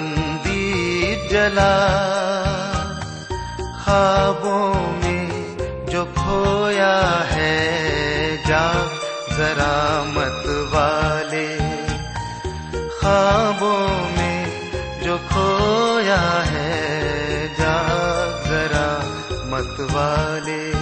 दीप जला। ख्वाबों में जो खोया है, जा जरा मत वाले। ख्वाबों में जो खोया है, जा जरा मत वाले।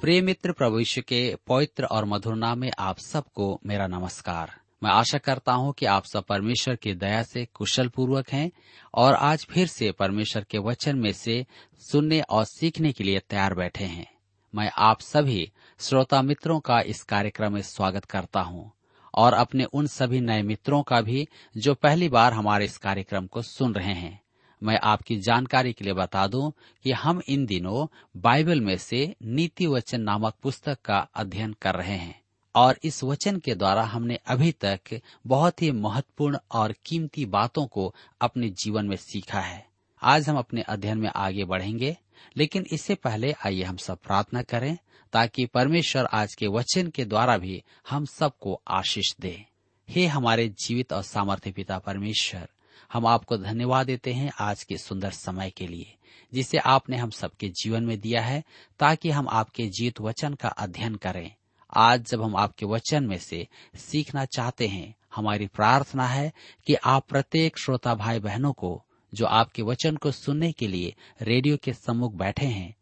प्रिय मित्र प्रभु के पवित्र और मधुर नाम में आप सबको मेरा नमस्कार। मैं आशा करता हूँ कि आप सब परमेश्वर की दया से कुशल पूर्वक हैं और आज फिर से परमेश्वर के वचन में से सुनने और सीखने के लिए तैयार बैठे हैं। मैं आप सभी श्रोता मित्रों का इस कार्यक्रम में स्वागत करता हूँ और अपने उन सभी नए मित्रों का भी जो पहली बार हमारे इस कार्यक्रम को सुन रहे हैं। मैं आपकी जानकारी के लिए बता दूँ कि हम इन दिनों बाइबल में से नीति वचन नामक पुस्तक का अध्ययन कर रहे हैं। और इस वचन के द्वारा हमने अभी तक बहुत ही महत्वपूर्ण और कीमती बातों को अपने जीवन में सीखा है। आज हम अपने अध्ययन में आगे बढ़ेंगे, लेकिन इससे पहले आइए हम सब प्रार्थना करें, ताकि परमेश्वर आज के वचन के द्वारा भी हम सबको आशीष दे। हे हमारे जीवित और सामर्थ्य पिता परमेश्वर, हम आपको धन्यवाद देते हैं आज के सुंदर समय के लिए, जिसे आपने हम सबके जीवन में दिया है, ताकि हम आपके जीत वचन का अध्ययन करें। आज जब हम आपके वचन में से सीखना चाहते हैं, हमारी प्रार्थना है कि आप प्रत्येक श्रोता भाई बहनों को, जो आपके वचन को सुनने के लिए रेडियो के सम्मुख बैठे हैं,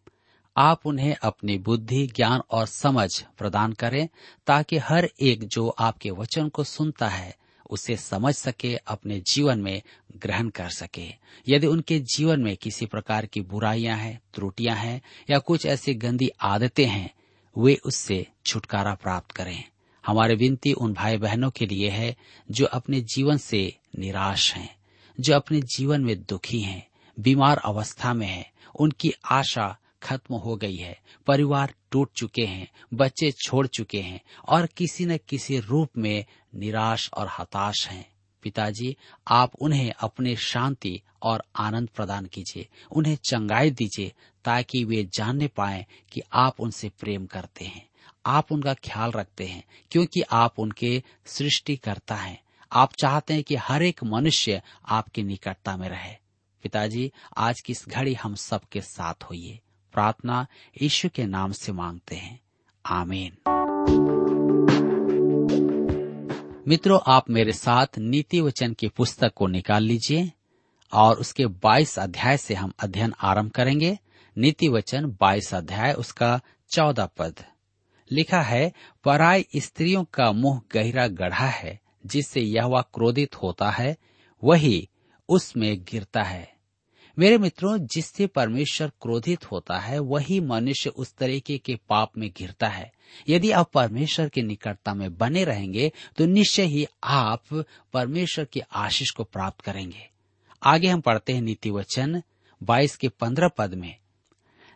आप उन्हें अपनी बुद्धि, ज्ञान और समझ प्रदान करें, ताकि हर एक जो आपके वचन को सुनता है, उसे समझ सके, अपने जीवन में ग्रहण कर सके। यदि उनके जीवन में किसी प्रकार की बुराइयाँ हैं, त्रुटियाँ हैं, या कुछ ऐसी गंदी आदतें हैं वे उससे छुटकारा प्राप्त करें। हमारी विनती उन भाई बहनों के लिए है, जो अपने जीवन से निराश हैं, जो अपने जीवन में दुखी हैं, बीमार अवस्था में हैं। उनकी आशा खत्म हो गई है। परिवार टूट चुके हैं, बच्चे छोड़ चुके हैं, और किसी न किसी रूप में निराश और हताश हैं। पिताजी, आप उन्हें अपने शांति और आनंद प्रदान कीजिए। उन्हें चंगाई दीजिए ताकि वे जानने पाए कि आप उनसे प्रेम करते हैं। आप उनका ख्याल रखते हैं, क्योंकि आप उनके सृष्टि करता है। आप चाहते हैं कि हर एक मनुष्य आपकी निकटता में रहे। पिताजी, आज की इस घड़ी हम सबके साथ होइए। प्रार्थना यीशु के नाम से मांगते हैं। आमीन। मित्रों, आप मेरे साथ नीति वचन की पुस्तक को निकाल लीजिए और उसके 22 अध्याय से हम अध्ययन आरंभ करेंगे। नीति वचन 22 अध्याय, उसका चौदह पद। लिखा है पराय स्त्रियों का मुँह गहरा गढ़ा है, जिससे यह क्रोधित होता है, वही उसमें गिरता है। मेरे मित्रों, जिससे परमेश्वर क्रोधित होता है, वही मनुष्य उस तरीके के पाप में घिरता है। यदि आप परमेश्वर की निकटता में बने रहेंगे तो निश्चय ही आप परमेश्वर की आशीष को प्राप्त करेंगे। आगे हम पढ़ते हैं नीति वचन, बाईस के पंद्रह पद में।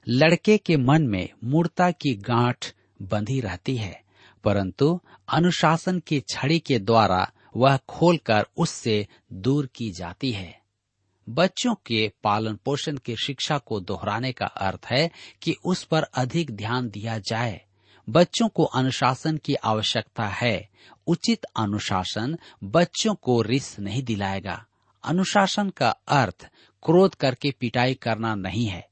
लड़के के मन में मूर्ता की गांठ बंधी रहती है, परंतु अनुशासन की छड़ी के द्वारा वह खोलकर उससे दूर की जाती है। बच्चों के पालन पोषण की शिक्षा को दोहराने का अर्थ है कि उस पर अधिक ध्यान दिया जाए। बच्चों को अनुशासन की आवश्यकता है। उचित अनुशासन बच्चों को रिस नहीं दिलाएगा। अनुशासन का अर्थ क्रोध करके पिटाई करना नहीं है।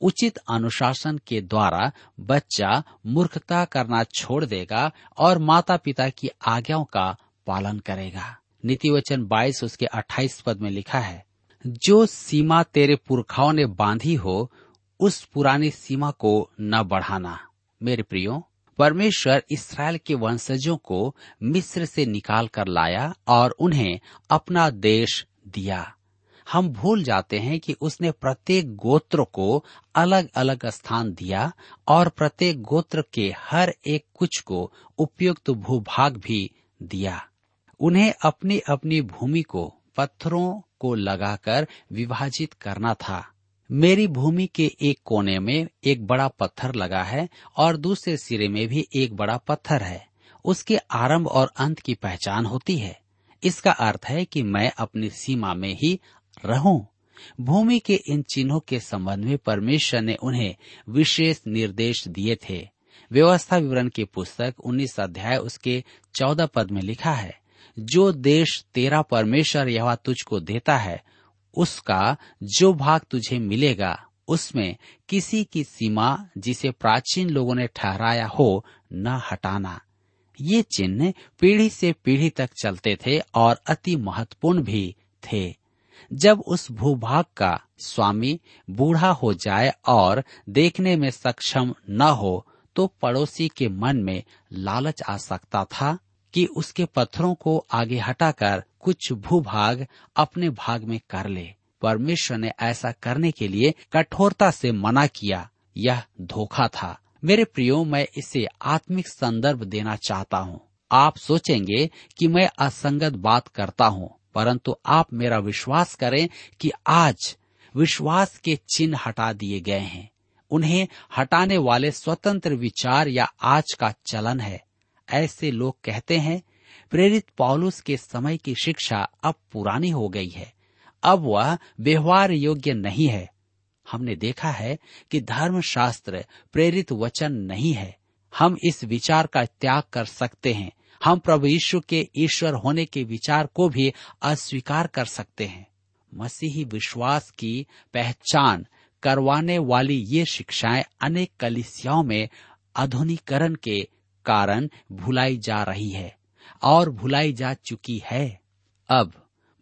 उचित अनुशासन के द्वारा बच्चा मूर्खता करना छोड़ देगा और माता पिता की आज्ञाओं का पालन करेगा। नीति वचन बाईस उसके अट्ठाईस पद में लिखा है जो सीमा तेरे पुरखाओं ने बांधी हो, उस पुरानी सीमा को न बढ़ाना। मेरे प्रियो, परमेश्वर इसराइल के वंशजों को मिस्र से निकाल कर लाया और उन्हें अपना देश दिया। हम भूल जाते हैं कि उसने प्रत्येक गोत्र को अलग अलग स्थान दिया और प्रत्येक गोत्र के हर एक कुछ को उपयुक्त भूभाग भी दिया। उन्हें अपनी अपनी भूमि को पत्थरों को लगाकर विभाजित करना था। मेरी भूमि के एक कोने में एक बड़ा पत्थर लगा है और दूसरे सिरे में भी एक बड़ा पत्थर है। उसके आरंभ और अंत की पहचान होती है। इसका अर्थ है कि मैं अपनी सीमा में ही रहूँ। भूमि के इन चिन्हों के संबंध में परमेश्वर ने उन्हें विशेष निर्देश दिए थे। व्यवस्था विवरण की पुस्तक 19 अध्याय उसके 14 पद में लिखा है। जो देश तेरा परमेश्वर यह तुझको देता है, उसका जो भाग तुझे मिलेगा, उसमें किसी की सीमा जिसे प्राचीन लोगों ने ठहराया हो न हटाना। ये चिन्ह पीढ़ी से पीढ़ी तक चलते थे और अति महत्वपूर्ण भी थे। जब उस भूभाग का स्वामी बूढ़ा हो जाए और देखने में सक्षम न हो तो पड़ोसी के मन में लालच आ सकता था कि उसके पत्थरों को आगे हटाकर कुछ भूभाग अपने भाग में कर ले। परमेश्वर ने ऐसा करने के लिए कठोरता से मना किया। यह धोखा था। मेरे प्रियो, मैं इसे आत्मिक संदर्भ देना चाहता हूँ। आप सोचेंगे कि मैं असंगत बात करता हूँ, परंतु आप मेरा विश्वास करें कि आज विश्वास के चिन्ह हटा दिए गए हैं। उन्हें हटाने वाले स्वतंत्र विचार या आज का चलन है। ऐसे लोग कहते हैं, प्रेरित पौलुस के समय की शिक्षा अब पुरानी हो गई है। अब वह व्यवहार योग्य नहीं है। हमने देखा है कि धर्म शास्त्र प्रेरित वचन नहीं है। हम इस विचार का त्याग कर सकते हैं। हम प्रभु यीशु के ईश्वर होने के विचार को भी अस्वीकार कर सकते हैं। मसीही विश्वास की पहचान करवाने वाली ये शिक्षाएँ अनेक कलिसियाओं में आधुनिकरण के कारण भुलाई जा रही है और भुलाई जा चुकी है। अब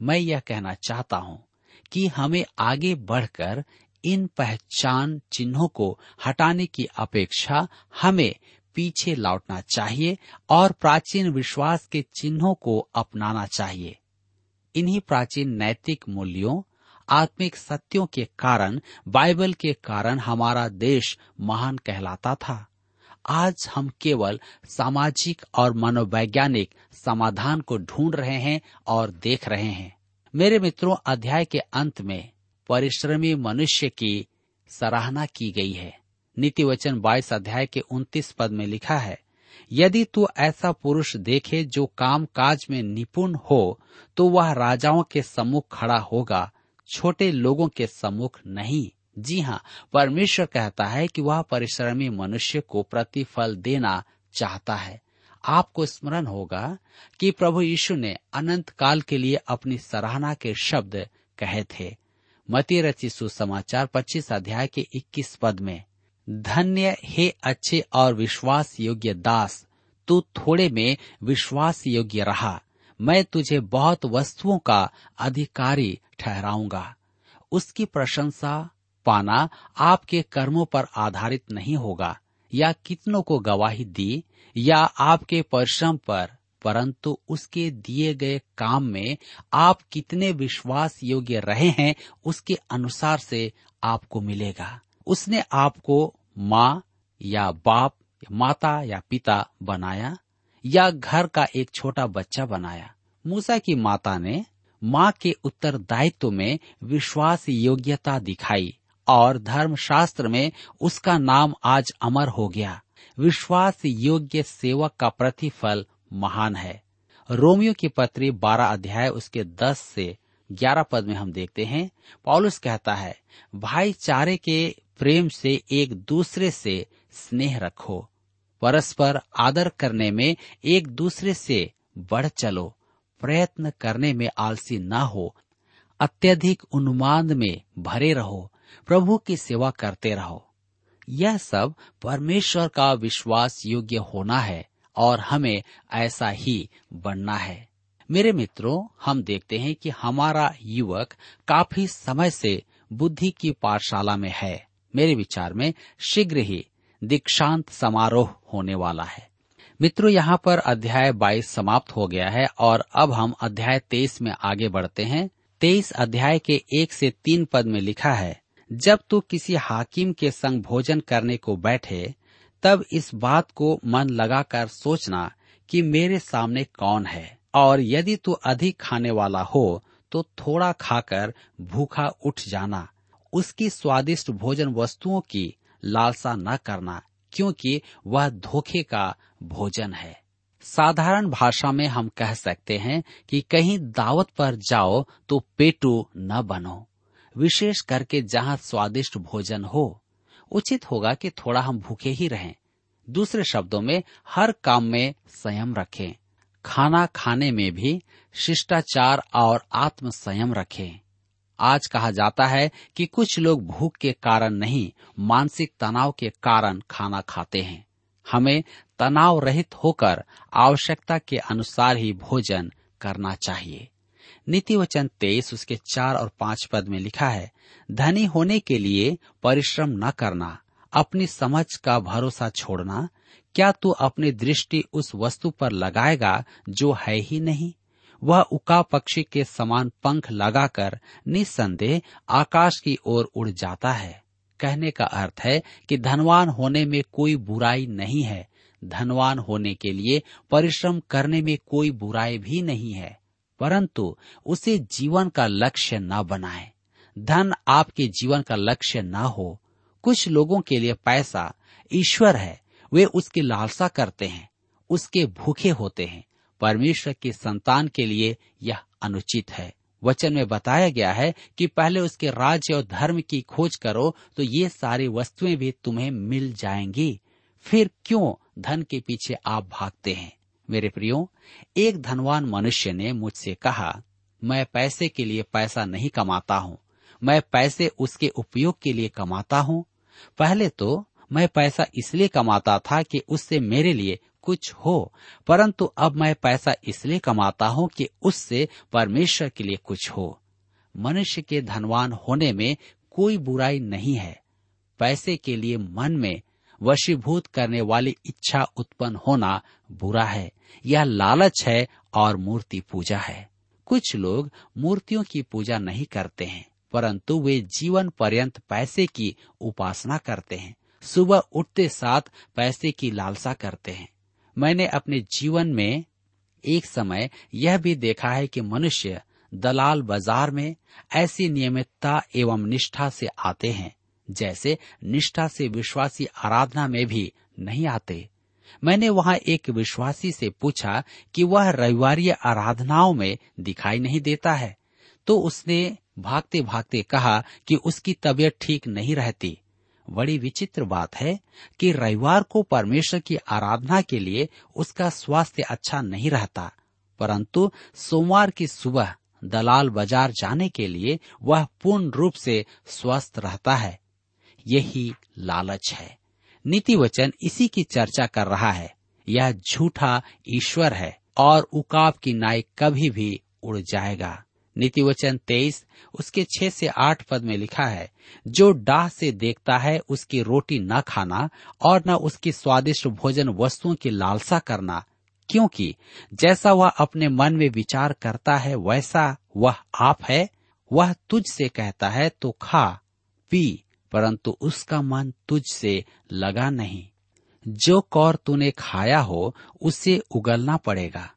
मैं यह कहना चाहता हूँ कि हमें आगे बढ़कर इन पहचान चिन्हों को हटाने की अपेक्षा हमें पीछे लौटना चाहिए और प्राचीन विश्वास के चिन्हों को अपनाना चाहिए। इन्हीं प्राचीन नैतिक मूल्यों, आत्मिक सत्यों के कारण, बाइबल के कारण हमारा देश महान कहलाता था। आज हम केवल सामाजिक और मनोवैज्ञानिक समाधान को ढूंढ रहे हैं और देख रहे हैं। मेरे मित्रों, अध्याय के अंत में परिश्रमी मनुष्य की सराहना की गई है। नीति वचन बाईस अध्याय के उन्तीस पद में लिखा है, यदि तू ऐसा पुरुष देखे जो काम काज में निपुण हो तो वह राजाओं के सम्मुख खड़ा होगा, छोटे लोगों के सम्मुख नहीं। जी हाँ परमेश्वर कहता है कि वह परिश्रमी मनुष्य को प्रतिफल देना चाहता है। आपको स्मरण होगा कि प्रभु यीशु ने अनंत काल के लिए अपनी सराहना के शब्द कहे थे। मती रची सुसमाचार पच्चीस अध्याय के इक्कीस पद में, धन्य हे अच्छे और विश्वास योग्य दास, तू थोड़े में विश्वास योग्य रहा। मैं तुझे बहुत वस्तुओं का अधिकारी ठहराऊँगा। उसकी प्रशंसा पाना आपके कर्मों पर आधारित नहीं होगा, या कितनों को गवाही दी, या आपके परिश्रम पर, परंतु उसके दिए गए काम में आप कितने विश्वास योग्य रहे हैं, उसके अनुसार से आपको मिलेगा। उसने आपको माँ या बाप, माता या पिता बनाया, या घर का एक छोटा बच्चा बनाया। मूसा की माता ने माँ के उत्तरदायित्व में विश्वास योग्यता दिखाई। और धर्मशास्त्र में उसका नाम आज अमर हो गया। विश्वास योग्य सेवक का प्रतिफल महान है। रोमियो की पत्री बारह अध्याय उसके दस से ग्यारह पद में हम देखते हैं। पॉलुस कहता है, भाईचारे के प्रेम से एक दूसरे से स्नेह रखो। परस्पर आदर करने में एक दूसरे से बढ़ चलो। प्रयत्न करने में आलसी न हो। अत्यधिक उन्माद में भरे रहो। प्रभु की सेवा करते रहो। यह सब परमेश्वर का विश्वास योग्य होना है और हमें ऐसा ही बनना है। मेरे मित्रों, हम देखते हैं कि हमारा युवक काफ़ी समय से बुद्धि की पाठशाला में है। मेरे विचार में शीघ्र ही दीक्षांत समारोह होने वाला है। मित्रों, यहाँ पर अध्याय 22 समाप्त हो गया है और अब हम अध्याय 23 में आगे बढ़ते हैं। 23 अध्याय के एक से तीन पद में लिखा है जब तू किसी हाकिम के संग भोजन करने को बैठे, तब इस बात को मन लगाकर सोचना कि मेरे सामने कौन है। और यदि तू अधिक खाने वाला हो तो थोड़ा खाकर भूखा उठ जाना। उसकी स्वादिष्ट भोजन वस्तुओं की लालसा न करना, क्योंकि वह धोखे का भोजन है। साधारण भाषा में हम कह सकते हैं कि कहीं दावत पर जाओ तो पेटू न बनो। विशेष करके जहाँ स्वादिष्ट भोजन हो, उचित होगा कि थोड़ा हम भूखे ही रहें। दूसरे शब्दों में, हर काम में संयम रखें। खाना खाने में भी शिष्टाचार और आत्म संयम रखें। आज कहा जाता है कि कुछ लोग भूख के कारण नहीं, मानसिक तनाव के कारण खाना खाते हैं। हमें तनाव रहित होकर आवश्यकता के अनुसार ही भोजन करना चाहिए। नीति वचन तेईस, उसके चार और पाँच पद में लिखा है, धनी होने के लिए परिश्रम न करना, अपनी समझ का भरोसा छोड़ना, क्या तू अपनी दृष्टि उस वस्तु पर लगाएगा जो है ही नहीं? वह उका पक्षी के समान पंख लगाकर निस्संदेह आकाश की ओर उड़ जाता है। कहने का अर्थ है कि धनवान होने में कोई बुराई नहीं है। धनवान होने के लिए परिश्रम करने में कोई बुराई भी नहीं है। परंतु उसे जीवन का लक्ष्य न बनाए। धन आपके जीवन का लक्ष्य न हो। कुछ लोगों के लिए पैसा ईश्वर है, वे उसकी लालसा करते हैं, उसके भूखे होते हैं। परमेश्वर की संतान के लिए यह अनुचित है। वचन में बताया गया है कि पहले उसके राज्य और धर्म की खोज करो तो ये सारी वस्तुएँ भी तुम्हें मिल जाएँगी। फिर क्यों धन के पीछे आप भागते हैं? मेरे प्रियो, एक धनवान मनुष्य ने मुझसे कहा, मैं पैसे के लिए पैसा नहीं कमाता हूँ, मैं पैसे उसके उपयोग के लिए कमाता हूँ। पहले तो मैं पैसा इसलिए कमाता था कि उससे मेरे लिए कुछ हो, परंतु अब मैं पैसा इसलिए कमाता हूँ कि उससे परमेश्वर के लिए कुछ हो। मनुष्य के धनवान होने में कोई बुराई नहीं है। पैसे के लिए मन में वशीभूत करने वाली इच्छा उत्पन्न होना बुरा है। यह लालच है और मूर्ति पूजा है। कुछ लोग मूर्तियों की पूजा नहीं करते हैं, परंतु वे जीवन पर्यंत पैसे की उपासना करते हैं। सुबह उठते साथ पैसे की लालसा करते हैं। मैंने अपने जीवन में एक समय यह भी देखा है कि मनुष्य दलाल बाज़ार में ऐसी नियमितता एवं निष्ठा से आते हैं। जैसे निष्ठा से विश्वासी आराधना में भी नहीं आते। मैंने वहाँ एक विश्वासी से पूछा कि वह रविवार आराधनाओं में दिखाई नहीं देता है। तो उसने भागते भागते कहा कि उसकी तबीयत ठीक नहीं रहती। बड़ी विचित्र बात है कि रविवार को परमेश्वर की आराधना के लिए उसका स्वास्थ्य अच्छा नहीं रहता। परंतु सोमवार की सुबह दलाल बाज़ार जाने के लिए वह पूर्ण रूप से स्वस्थ रहता है। यही लालच है। नीति वचन इसी की चर्चा कर रहा है। यह झूठा ईश्वर है और उकाब की नाई कभी भी उड़ जाएगा। नीति वचन तेईस, उसके छह से आठ पद में लिखा है, जो डाह से देखता है, उसकी रोटी न खाना और न उसकी स्वादिष्ट भोजन वस्तुओं की लालसा करना, क्योंकि जैसा वह अपने मन में विचार करता है, वैसा वह आप है। वह तुझ से कहता है तो खा, पी। परंतु उसका मन तुझ से लगा नहीं। जो कौर तूने खाया हो, उसे उगलना पड़ेगा,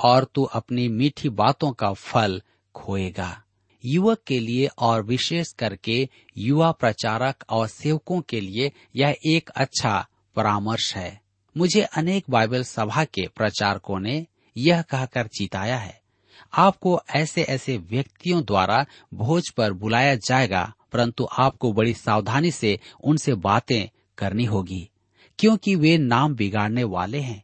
और तू अपनी मीठी बातों का फल खोएगा। युवक के लिए और विशेष करके युवा प्रचारक और सेवकों के लिए यह एक अच्छा परामर्श है। मुझे अनेक बाइबल सभा के प्रचारकों ने यह कहकर चिताया है, आपको ऐसे ऐसे व्यक्तियों द्वारा भोज पर बुलाया जाएगा परंतु आपको बड़ी सावधानी से उनसे बातें करनी होगी, क्योंकि वे नाम बिगाड़ने वाले हैं।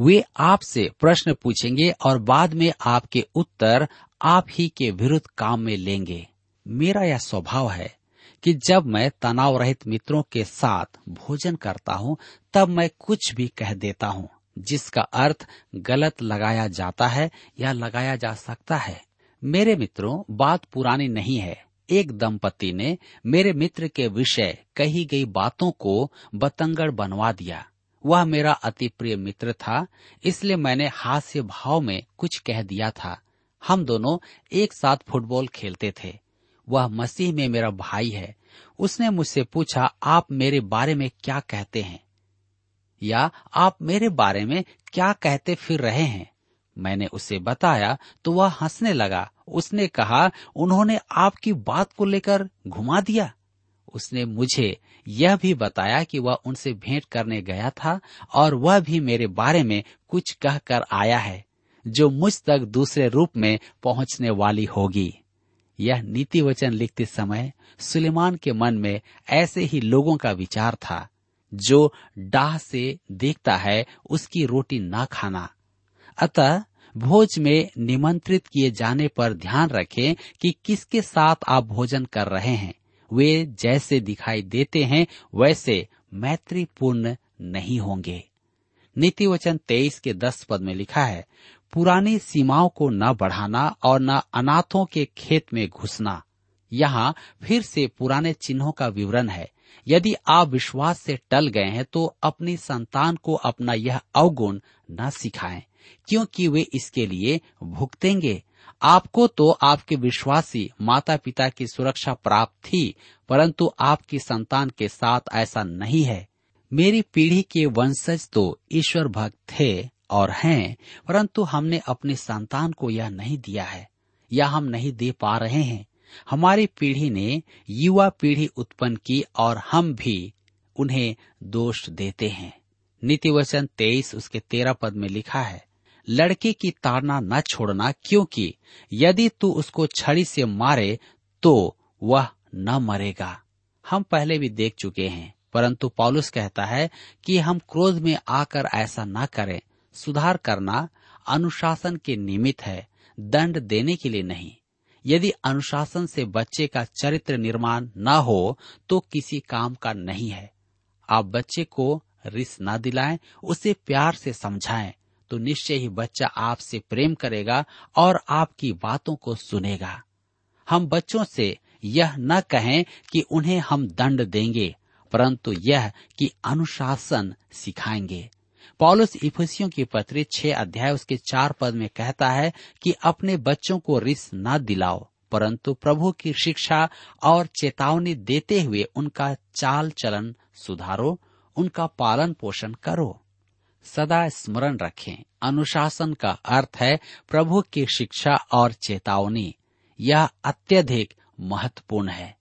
वे आपसे प्रश्न पूछेंगे और बाद में आपके उत्तर आप ही के विरुद्ध काम में लेंगे। मेरा यह स्वभाव है कि जब मैं तनाव रहित मित्रों के साथ भोजन करता हूँ, तब मैं कुछ भी कह देता हूँ, जिसका अर्थ गलत लगाया जाता है या लगाया जा सकता है। मेरे मित्रों, बात पुरानी नहीं है। एक दंपति ने मेरे मित्र के विषय कही गई बातों को बतंगड़ बनवा दिया। वह मेरा अति प्रिय मित्र था, इसलिए मैंने हास्य भाव में कुछ कह दिया था। हम दोनों एक साथ फुटबॉल खेलते थे। वह मसीह में मेरा भाई है। उसने मुझसे पूछा, आप मेरे बारे में क्या कहते हैं? या आप मेरे बारे में क्या कहते फिर रहे हैं? मैंने उसे बताया तो वह हंसने लगा। उसने कहा, उन्होंने आपकी बात को लेकर घुमा दिया। उसने मुझे यह भी बताया कि वह उनसे भेंट करने गया था और वह भी मेरे बारे में कुछ कहकर आया है, जो मुझ तक दूसरे रूप में पहुँचने वाली होगी। यह नीति वचन लिखते समय सुलेमान के मन में ऐसे ही लोगों का विचार था, जो डाह से देखता है उसकी रोटी ना खाना। अतः भोज में निमंत्रित किए जाने पर ध्यान रखें कि किसके साथ आप भोजन कर रहे हैं। वे जैसे दिखाई देते हैं, वैसे मैत्रीपूर्ण नहीं होंगे। नीति वचन तेईस के दस पद में लिखा है, पुरानी सीमाओं को न बढ़ाना और न अनाथों के खेत में घुसना। यहाँ फिर से पुराने चिन्हों का विवरण है। यदि आप विश्वास से टल गए हैं तो अपनी संतान को अपना यह अवगुण न सिखाएँ। क्योंकि वे इसके लिए भुगतेंगे। आपको तो आपके विश्वासी माता पिता की सुरक्षा प्राप्त थी परंतु आपकी संतान के साथ ऐसा नहीं है। मेरी पीढ़ी के वंशज तो ईश्वर भक्त थे और हैं, परंतु हमने अपने संतान को यह नहीं दिया है, या हम नहीं दे पा रहे हैं। हमारी पीढ़ी ने युवा पीढ़ी उत्पन्न की और हम भी उन्हें दोष देते हैं। नीति वचन तेईस उसके तेरह पद में लिखा है लड़के की ताड़ना न छोड़ना, क्योंकि यदि तू उसको छड़ी से मारे तो वह न मरेगा। हम पहले भी देख चुके हैं, परंतु पॉलुस कहता है कि हम क्रोध में आकर ऐसा न करें। सुधार करना अनुशासन के निमित्त है, दंड देने के लिए नहीं। यदि अनुशासन से बच्चे का चरित्र निर्माण न हो तो किसी काम का नहीं है। आप बच्चे को रिस न दिलाएँ, उसे प्यार से समझाएँ। तो निश्चय ही बच्चा आपसे प्रेम करेगा और आपकी बातों को सुनेगा। हम बच्चों से यह न कहें कि उन्हें हम दंड देंगे, परंतु यह कि अनुशासन सिखाएँगे। पॉलुस इफिसियों की पत्री छह अध्याय उसके चार पद में कहता है कि अपने बच्चों को रिस न दिलाओ, परंतु प्रभु की शिक्षा और चेतावनी देते हुए उनका चाल चलन सुधारो, उनका पालन पोषण करो। सदा स्मरण रखें। अनुशासन का अर्थ है प्रभु की शिक्षा और चेतावनी। यह अत्यधिक महत्वपूर्ण है।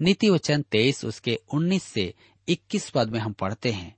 नीति वचन तेईस उसके उन्नीस से इक्कीस पद में हम पढ़ते हैं।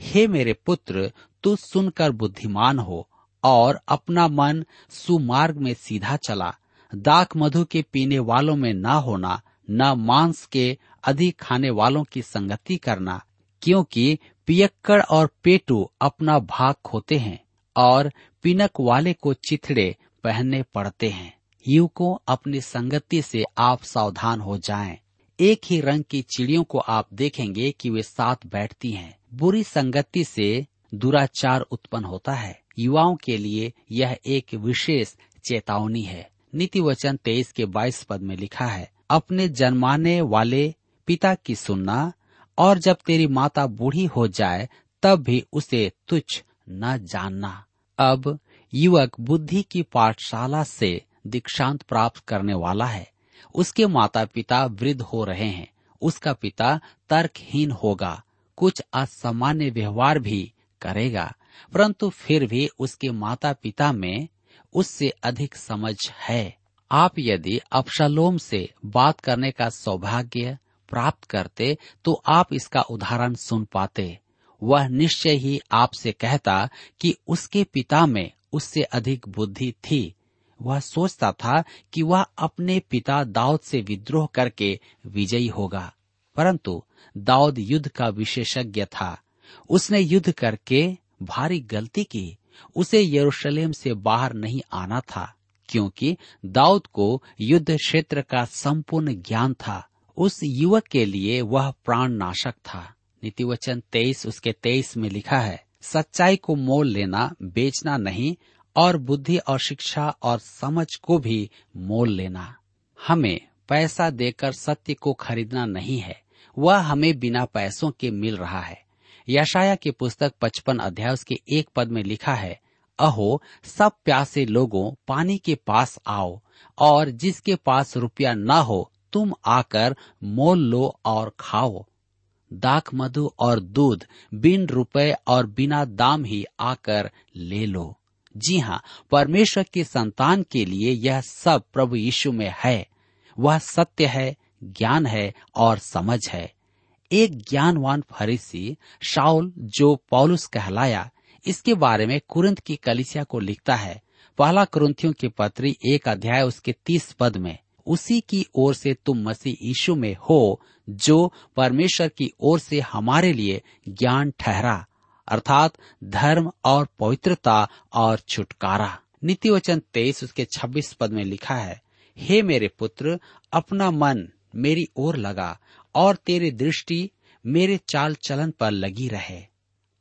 हे मेरे पुत्र, तू सुनकर बुद्धिमान हो और अपना मन सुमार्ग में सीधा चला। दाक मधु के पीने वालों में न होना, न मांस के अधिक खाने वालों की संगति करना, क्योंकि पियक्कड़ और पेटू अपना भाग खोते हैं और पिनक वाले को चिथड़े पहनने पड़ते हैं। युवकों अपनी संगति से आप सावधान हो जाएँ। एक ही रंग की चिड़ियों को आप देखेंगे कि वे साथ बैठती हैं। बुरी संगति से दुराचार उत्पन्न होता है। युवाओं के लिए यह एक विशेष चेतावनी है। नीति वचन तेईस के बाईस पद में लिखा है, अपने जन्माने वाले पिता की सुनना और जब तेरी माता बूढ़ी हो जाए, तब भी उसे तुच्छ न जानना। अब युवक बुद्धि की पाठशाला से दीक्षांत प्राप्त करने वाला है। उसके माता पिता वृद्ध हो रहे हैं। उसका पिता तर्कहीन होगा। कुछ असामान्य व्यवहार भी करेगा। परंतु फिर भी उसके माता पिता में उससे अधिक समझ है। आप यदि अफशलोम से बात करने का सौभाग्य प्राप्त करते तो आप इसका उदाहरण सुन पाते। वह निश्चय ही आपसे कहता कि उसके पिता में उससे अधिक बुद्धि थी। वह सोचता था कि वह अपने पिता दाऊद से विद्रोह करके विजयी होगा। परंतु दाऊद युद्ध का विशेषज्ञ था। उसने युद्ध करके भारी गलती की। उसे यरूशलेम से बाहर नहीं आना था, क्योंकि दाऊद को युद्ध क्षेत्र का संपूर्ण ज्ञान था। उस युवक के लिए वह प्राण नाशक था। नीति वचन तेईस उसके तेईस में लिखा है, सच्चाई को मोल लेना बेचना नहीं और बुद्धि और शिक्षा और समझ को भी मोल लेना। हमें पैसा देकर सत्य को खरीदना नहीं है, वह हमें बिना पैसों के मिल रहा है। यशाया की पुस्तक पचपन अध्याय उसके एक पद में लिखा है, अहो, सब प्यासे लोगों, पानी के पास आओ और जिसके पास रुपया न हो तुम आकर मोल लो और खाओ। दाक मधु और दूध बिन रुपए और बिना दाम ही आकर ले लो। जी हाँ परमेश्वर की संतान के लिए यह सब प्रभु यीशु में है। वह सत्य है, ज्ञान है और समझ है। एक ज्ञानवान फरीसी शाउल जो पौलुस कहलाया, इसके बारे में कुरंत की कलिसिया को लिखता है। पहला कुरुंथियों की पत्री एक अध्याय उसके तीस पद में। उसी की ओर से तुम मसीह यीशु में हो, जो परमेश्वर की ओर से हमारे लिए ज्ञान ठहरा, अर्थात धर्म और पवित्रता और छुटकारा। नीति वचन तेईस उसके छब्बीस पद में लिखा है, हे मेरे पुत्र, अपना मन मेरी ओर लगा और तेरी दृष्टि मेरे चाल चलन पर लगी रहे।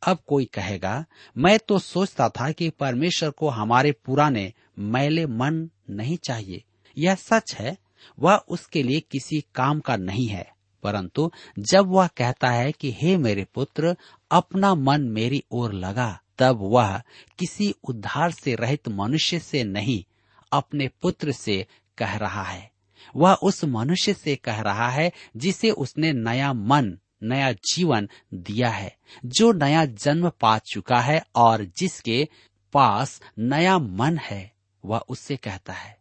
अब कोई कहेगा, मैं तो सोचता था कि परमेश्वर को हमारे पुराने मैले मन नहीं चाहिए। यह सच है, वह उसके लिए किसी काम का नहीं है। परंतु जब वह कहता है कि, हे मेरे पुत्र, अपना मन मेरी ओर लगा, तब वह किसी उद्धार से रहित मनुष्य से नहीं, अपने पुत्र से कह रहा है। वह उस मनुष्य से कह रहा है जिसे उसने नया मन, नया जीवन दिया है, जो नया जन्म पा चुका है और जिसके पास नया मन है। वह उससे कहता है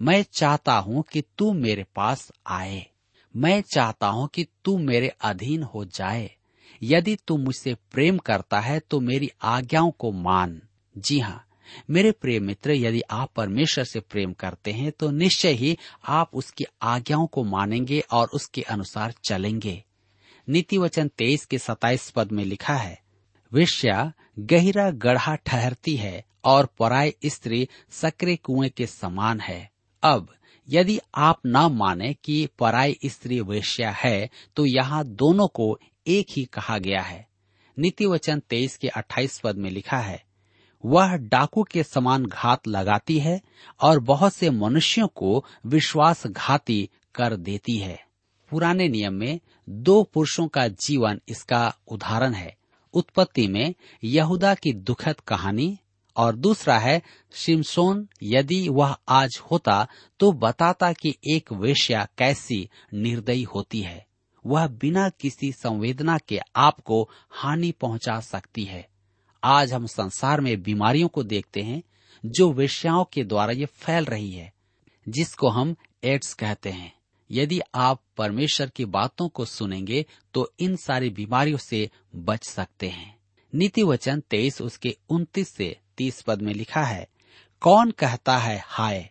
मैं चाहता हूँ कि तू मेरे पास आए। मैं चाहता हूँ कि तू मेरे अधीन हो जाए। यदि तू मुझसे प्रेम करता है तो मेरी आज्ञाओं को मान। जी हाँ मेरे प्रेम मित्र, यदि आप परमेश्वर से प्रेम करते हैं तो निश्चय ही आप उसकी आज्ञाओं को मानेंगे और उसके अनुसार चलेंगे। नीति वचन तेईस के सताइस पद में लिखा है, विष्या गहरा गढ़ा ठहरती है और पराय स्त्री सक्रे कुएँ के समान है। अब यदि आप न माने कि पराई स्त्री वेश्या है तो यहाँ दोनों को एक ही कहा गया है। नीति वचन तेईस के अट्ठाईस पद में लिखा है, वह डाकू के समान घात लगाती है और बहुत से मनुष्यों को विश्वासघाती कर देती है। पुराने नियम में दो पुरुषों का जीवन इसका उदाहरण है। उत्पत्ति में यहूदा की दुखद कहानी और दूसरा है शिमसोन यदि वह आज होता तो बताता कि एक वेश्या कैसी निर्दयी होती है। वह बिना किसी संवेदना के आपको हानि पहुँचा सकती है। आज हम संसार में बीमारियों को देखते हैं, जो वेश्याओं के द्वारा ये फैल रही है, जिसको हम एड्स कहते हैं। यदि आप परमेश्वर की बातों को सुनेंगे तो इन सारी बीमारियों से बच सकते हैं। नीति वचन तेईस उसके उन्तीस से तीस पद में लिखा है, कौन कहता है हाय?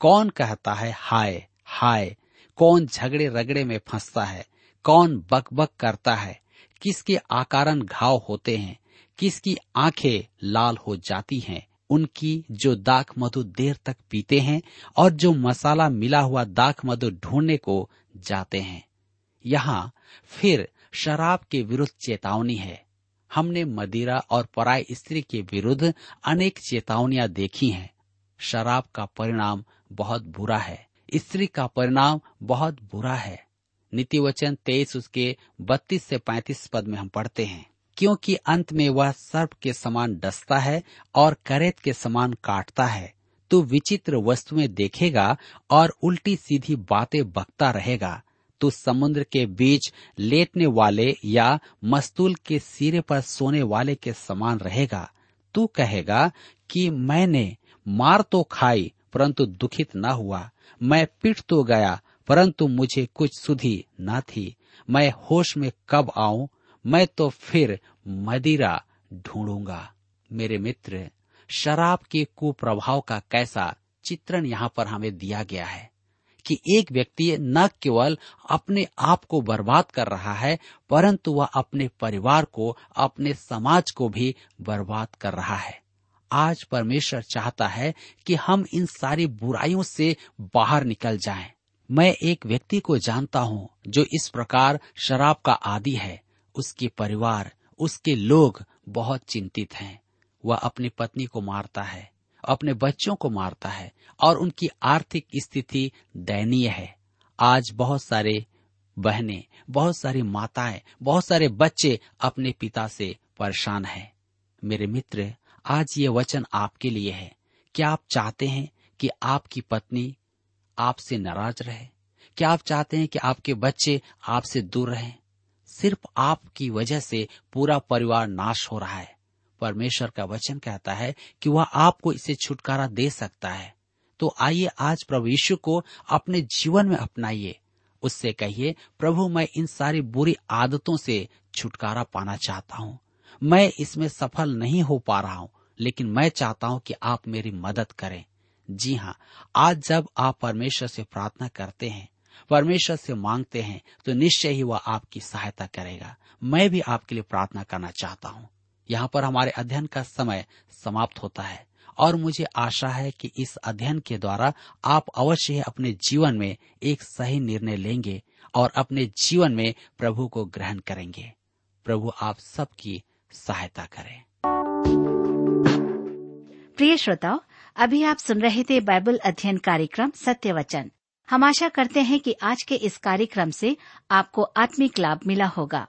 कौन कहता है हाय? हाय। कौन झगड़े रगड़े में फंसता है? कौन बक बक करता है? किसके आकारण घाव होते हैं? किसकी आँखें लाल हो जाती हैं? उनकी जो दाख मधु देर तक पीते हैं और जो मसाला मिला हुआ दाख मधु ढूँढने को जाते हैं। यहाँ फिर शराब के विरुद्ध चेतावनी है। हमने मदिरा और पराय स्त्री के विरुद्ध अनेक चेतावनियाँ देखी हैं। शराब का परिणाम बहुत बुरा है। स्त्री का परिणाम बहुत बुरा है। नीति वचन तेईस उसके बत्तीस से पैंतीस पद में हम पढ़ते हैं। क्योंकि अंत में वह सर्प के समान डसता है और करेत के समान काटता है, तू विचित्र वस्तुएँ देखेगा और उल्टी सीधी बातें बकता रहेगा। तू समुद्र के बीच लेटने वाले या मस्तूल के सिरे पर सोने वाले के समान रहेगा। तू कहेगा कि मैंने मार तो खाई, परंतु दुखित न हुआ। मैं पिट तो गया, परंतु मुझे कुछ सुधी न थी। मैं होश में कब आऊँ? मैं तो फिर मदिरा ढूंढूँगा। मेरे मित्र, शराब के कुप्रभाव का कैसा चित्रण यहाँ पर हमें दिया गया है। कि एक व्यक्ति न केवल अपने आप को बर्बाद कर रहा है, परंतु वह अपने परिवार को, अपने समाज को भी बर्बाद कर रहा है। आज परमेश्वर चाहता है कि हम इन सारी बुराइयों से बाहर निकल जाएँ। मैं एक व्यक्ति को जानता हूँ जो इस प्रकार शराब का आदि है। उसके परिवार, उसके लोग बहुत चिंतित हैं। वह अपनी पत्नी को मारता है। अपने बच्चों को मारता है और उनकी आर्थिक स्थिति दयनीय है। आज बहुत सारे बहनें, बहुत सारी माताएँ, बहुत सारे बच्चे अपने पिता से परेशान हैं। मेरे मित्र, आज ये वचन आपके लिए है। क्या आप चाहते हैं कि आपकी पत्नी आपसे नाराज़ रहे? क्या आप चाहते हैं कि आपके बच्चे आपसे दूर रहें? सिर्फ़ आपकी वजह से पूरा परिवार नाश हो रहा है। परमेश्वर का वचन कहता है कि वह आपको इसे छुटकारा दे सकता है। तो आइए आज प्रभु यीशु को अपने जीवन में अपनाइए। उससे कहिए, प्रभु, मैं इन सारी बुरी आदतों से छुटकारा पाना चाहता हूँ। मैं इसमें सफल नहीं हो पा रहा हूँ, लेकिन मैं चाहता हूँ कि आप मेरी मदद करें। जी हाँ आज जब आप परमेश्वर से प्रार्थना करते हैं, परमेश्वर से मांगते हैं तो निश्चय ही वह आपकी सहायता करेगा। मैं भी आपके लिए प्रार्थना करना चाहता हूँ। यहाँ पर हमारे अध्ययन का समय समाप्त होता है। और मुझे आशा है कि इस अध्ययन के द्वारा आप अवश्य अपने जीवन में एक सही निर्णय लेंगे और अपने जीवन में प्रभु को ग्रहण करेंगे। प्रभु आप सबकी सहायता करें। प्रिय श्रोताओ, अभी आप सुन रहे थे बाइबल अध्ययन कार्यक्रम सत्य वचन हम आशा करते हैं कि आज के इस कार्यक्रम से आपको आत्मिक लाभ मिला होगा।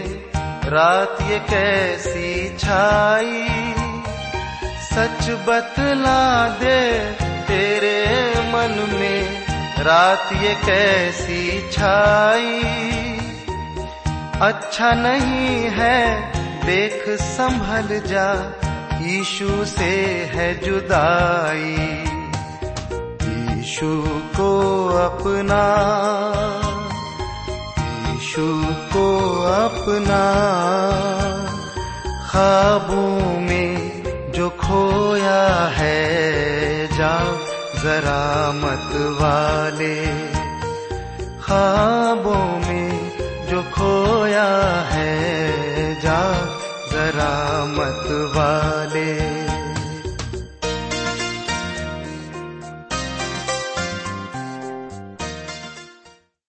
रात ये कैसी छाई। सच बतला दे तेरे मन में, रात ये कैसी छाई। अच्छा नहीं है, देख संभल जा यीशु से है जुदाई। यीशु को अपना यीशु को अपना ख्वाबों में जो खोया है, जा जरा मत वाले। ख्वाबों में जो खोया है, जा जरा मत वाले।